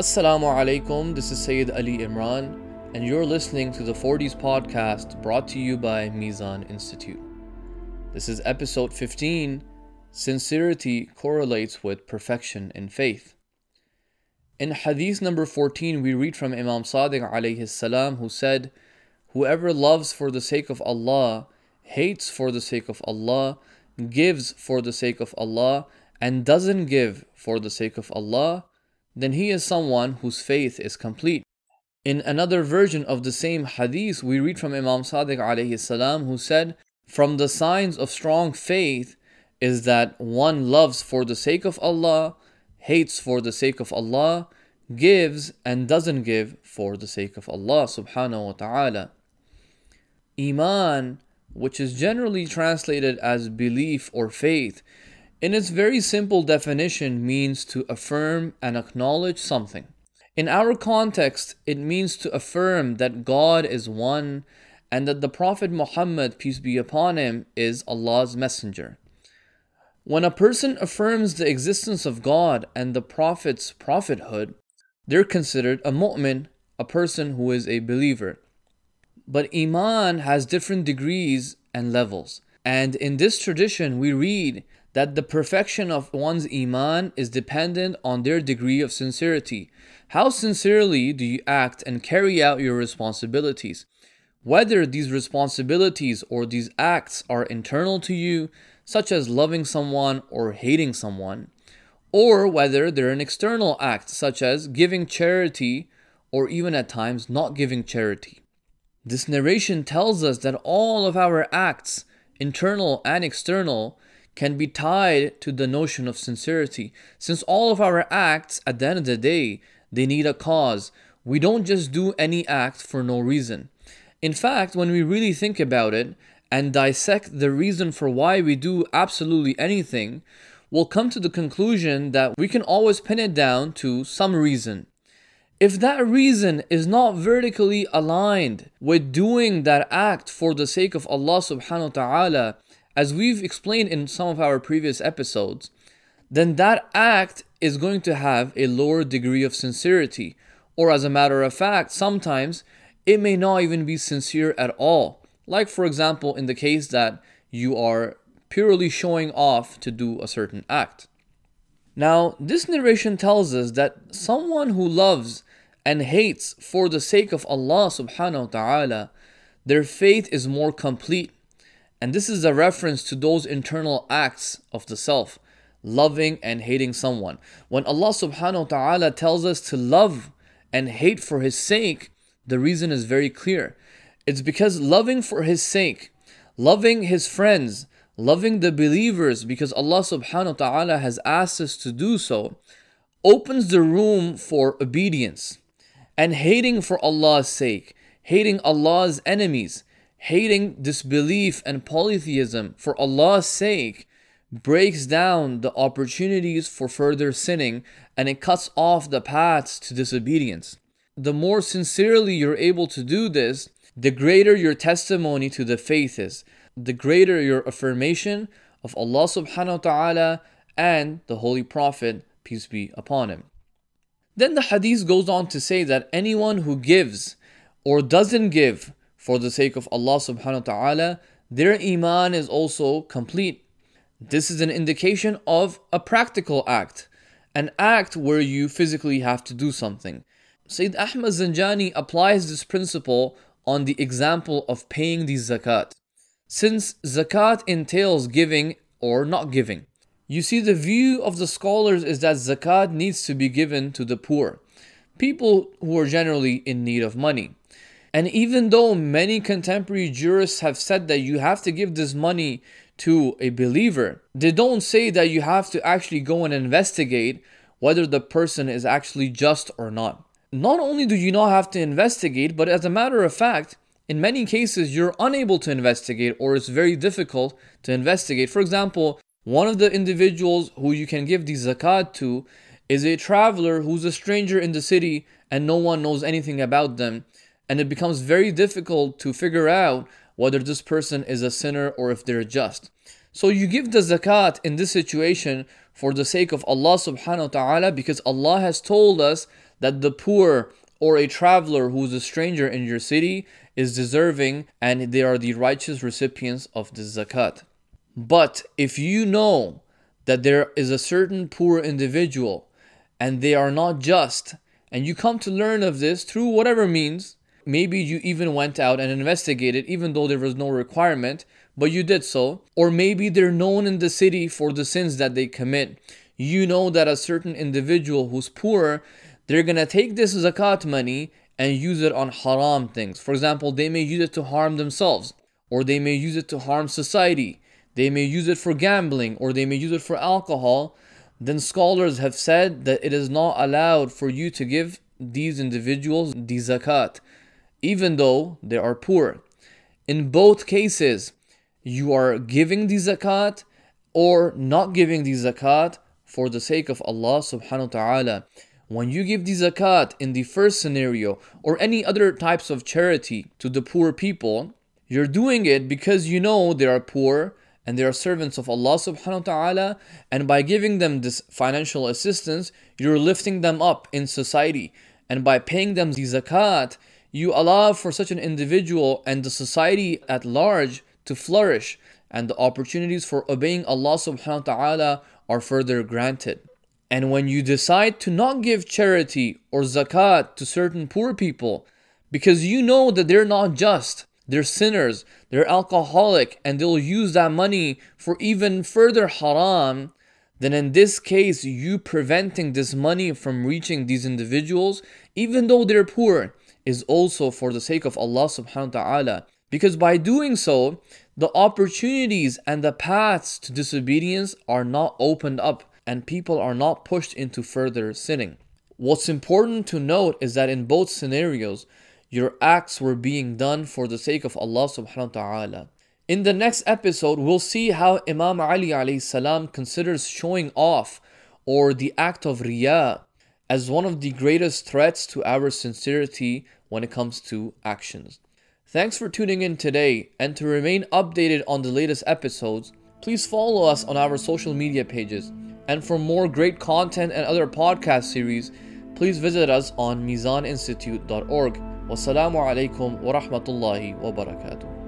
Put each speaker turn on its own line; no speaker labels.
Assalamu alaikum, this is Sayyid Ali Imran, and you're listening to the 40s podcast brought to you by Mizan Institute. This is episode 15 Sincerity correlates with perfection in faith. In hadith number 14, we read from Imam Sadiq alayhi salam, who said, Whoever loves for the sake of Allah, hates for the sake of Allah, gives for the sake of Allah, and doesn't give for the sake of Allah, then he is someone whose faith is complete. In another version of the same hadith, we read from Imam Sadiq alayhi salam, who said, From the signs of strong faith is that one loves for the sake of Allah, hates for the sake of Allah, gives and doesn't give for the sake of Allah subhanahu wa ta'ala. Iman, which is generally translated as belief or faith, in its very simple definition means to affirm and acknowledge something. In our context, it means to affirm that God is one and that the Prophet Muhammad, peace be upon him, is Allah's messenger. When a person affirms the existence of God and the Prophet's prophethood, they're considered a mu'min, a person who is a believer. But Iman has different degrees and levels. And in this tradition, we read that the perfection of one's Iman is dependent on their degree of sincerity. How sincerely do you act and carry out your responsibilities? Whether these responsibilities or these acts are internal to you, such as loving someone or hating someone, or whether they're an external act, such as giving charity or even at times not giving charity. This narration tells us that all of our acts, internal and external, can be tied to the notion of sincerity. Since all of our acts, at the end of the day, they need a cause. We don't just do any act for no reason. In fact, when we really think about it, and dissect the reason for why we do absolutely anything, we'll come to the conclusion that we can always pin it down to some reason. If that reason is not vertically aligned with doing that act for the sake of Allah subhanahu wa ta'ala, as we've explained in some of our previous episodes, then that act is going to have a lower degree of sincerity. Or, as a matter of fact, sometimes it may not even be sincere at all. Like, for example, in the case that you are purely showing off to do a certain act. Now, this narration tells us that someone who loves and hates for the sake of Allah subhanahu wa ta'ala, their faith is more complete. And this is a reference to those internal acts of the self, loving and hating someone. When Allah subhanahu wa ta'ala tells us to love and hate for His sake, the reason is very clear. It's because loving for His sake, loving His friends, loving the believers, because Allah subhanahu wa ta'ala has asked us to do so, opens the room for obedience. And hating for Allah's sake, hating Allah's enemies, hating disbelief and polytheism for Allah's sake, breaks down the opportunities for further sinning and it cuts off the paths to disobedience. The more sincerely you're able to do this, the greater your testimony to the faith is, the greater your affirmation of Allah subhanahu wa ta'ala and the Holy Prophet, peace be upon him. Then the hadith goes on to say that anyone who gives or doesn't give for the sake of Allah subhanahu wa ta'ala, their iman is also complete. This is an indication of a practical act, an act where you physically have to do something. Sayyid Ahmad Zanjani applies this principle on the example of paying the zakat. Since zakat entails giving or not giving, you see, the view of the scholars is that zakat needs to be given to the poor, people who are generally in need of money. And even though many contemporary jurists have said that you have to give this money to a believer, they don't say that you have to actually go and investigate whether the person is actually just or not not only do you not have to investigate, but as a matter of fact, in many cases, you're unable to investigate or it's very difficult to investigate. For example, one of the individuals who you can give the zakat to is a traveler who's a stranger in the city and no one knows anything about them. And it becomes very difficult to figure out whether this person is a sinner or if they're just. So you give the zakat in this situation for the sake of Allah subhanahu wa ta'ala because Allah has told us that the poor or a traveler who is a stranger in your city is deserving and they are the righteous recipients of the zakat. But if you know that there is a certain poor individual and they are not just, and you come to learn of this through whatever means, maybe you even went out and investigated even though there was no requirement, but you did so, or maybe they're known in the city for the sins that they commit. You know that a certain individual who's poor, they're gonna take this zakat money and use it on haram things. For example, they may use it to harm themselves, or they may use it to harm society, they may use it for gambling, or they may use it for alcohol. Then scholars have said that it is not allowed for you to give these individuals the zakat, even though they are poor. In both cases, you are giving the zakat or not giving the zakat for the sake of Allah subhanahu wa ta'ala. When you give the zakat in the first scenario or any other types of charity to the poor people, you're doing it because you know they are poor and they are servants of Allah subhanahu wa ta'ala and by giving them this financial assistance, you're lifting them up in society and by paying them the zakat, you allow for such an individual and the society at large to flourish and the opportunities for obeying Allah subhanahu wa ta'ala are further granted. And when you decide to not give charity or zakat to certain poor people, because you know that they're not just, they're sinners, they're alcoholic, and they'll use that money for even further haram, then in this case, you preventing this money from reaching these individuals, even though they're poor, is also for the sake of Allah subhanahu wa ta'ala. Because by doing so, the opportunities and the paths to disobedience are not opened up and people are not pushed into further sinning. What's important to note is that in both scenarios, your acts were being done for the sake of Allah subhanahu wa ta'ala. In the next episode, we'll see how Imam Ali alayhi salam considers showing off or the act of riyah as one of the greatest threats to our sincerity when it comes to actions. Thanks for tuning in today, and to remain updated on the latest episodes, please follow us on our social media pages. And for more great content and other podcast series, please visit us on mizaninstitute.org. Wassalamu alaikum wa rahmatullahi wa barakatuh.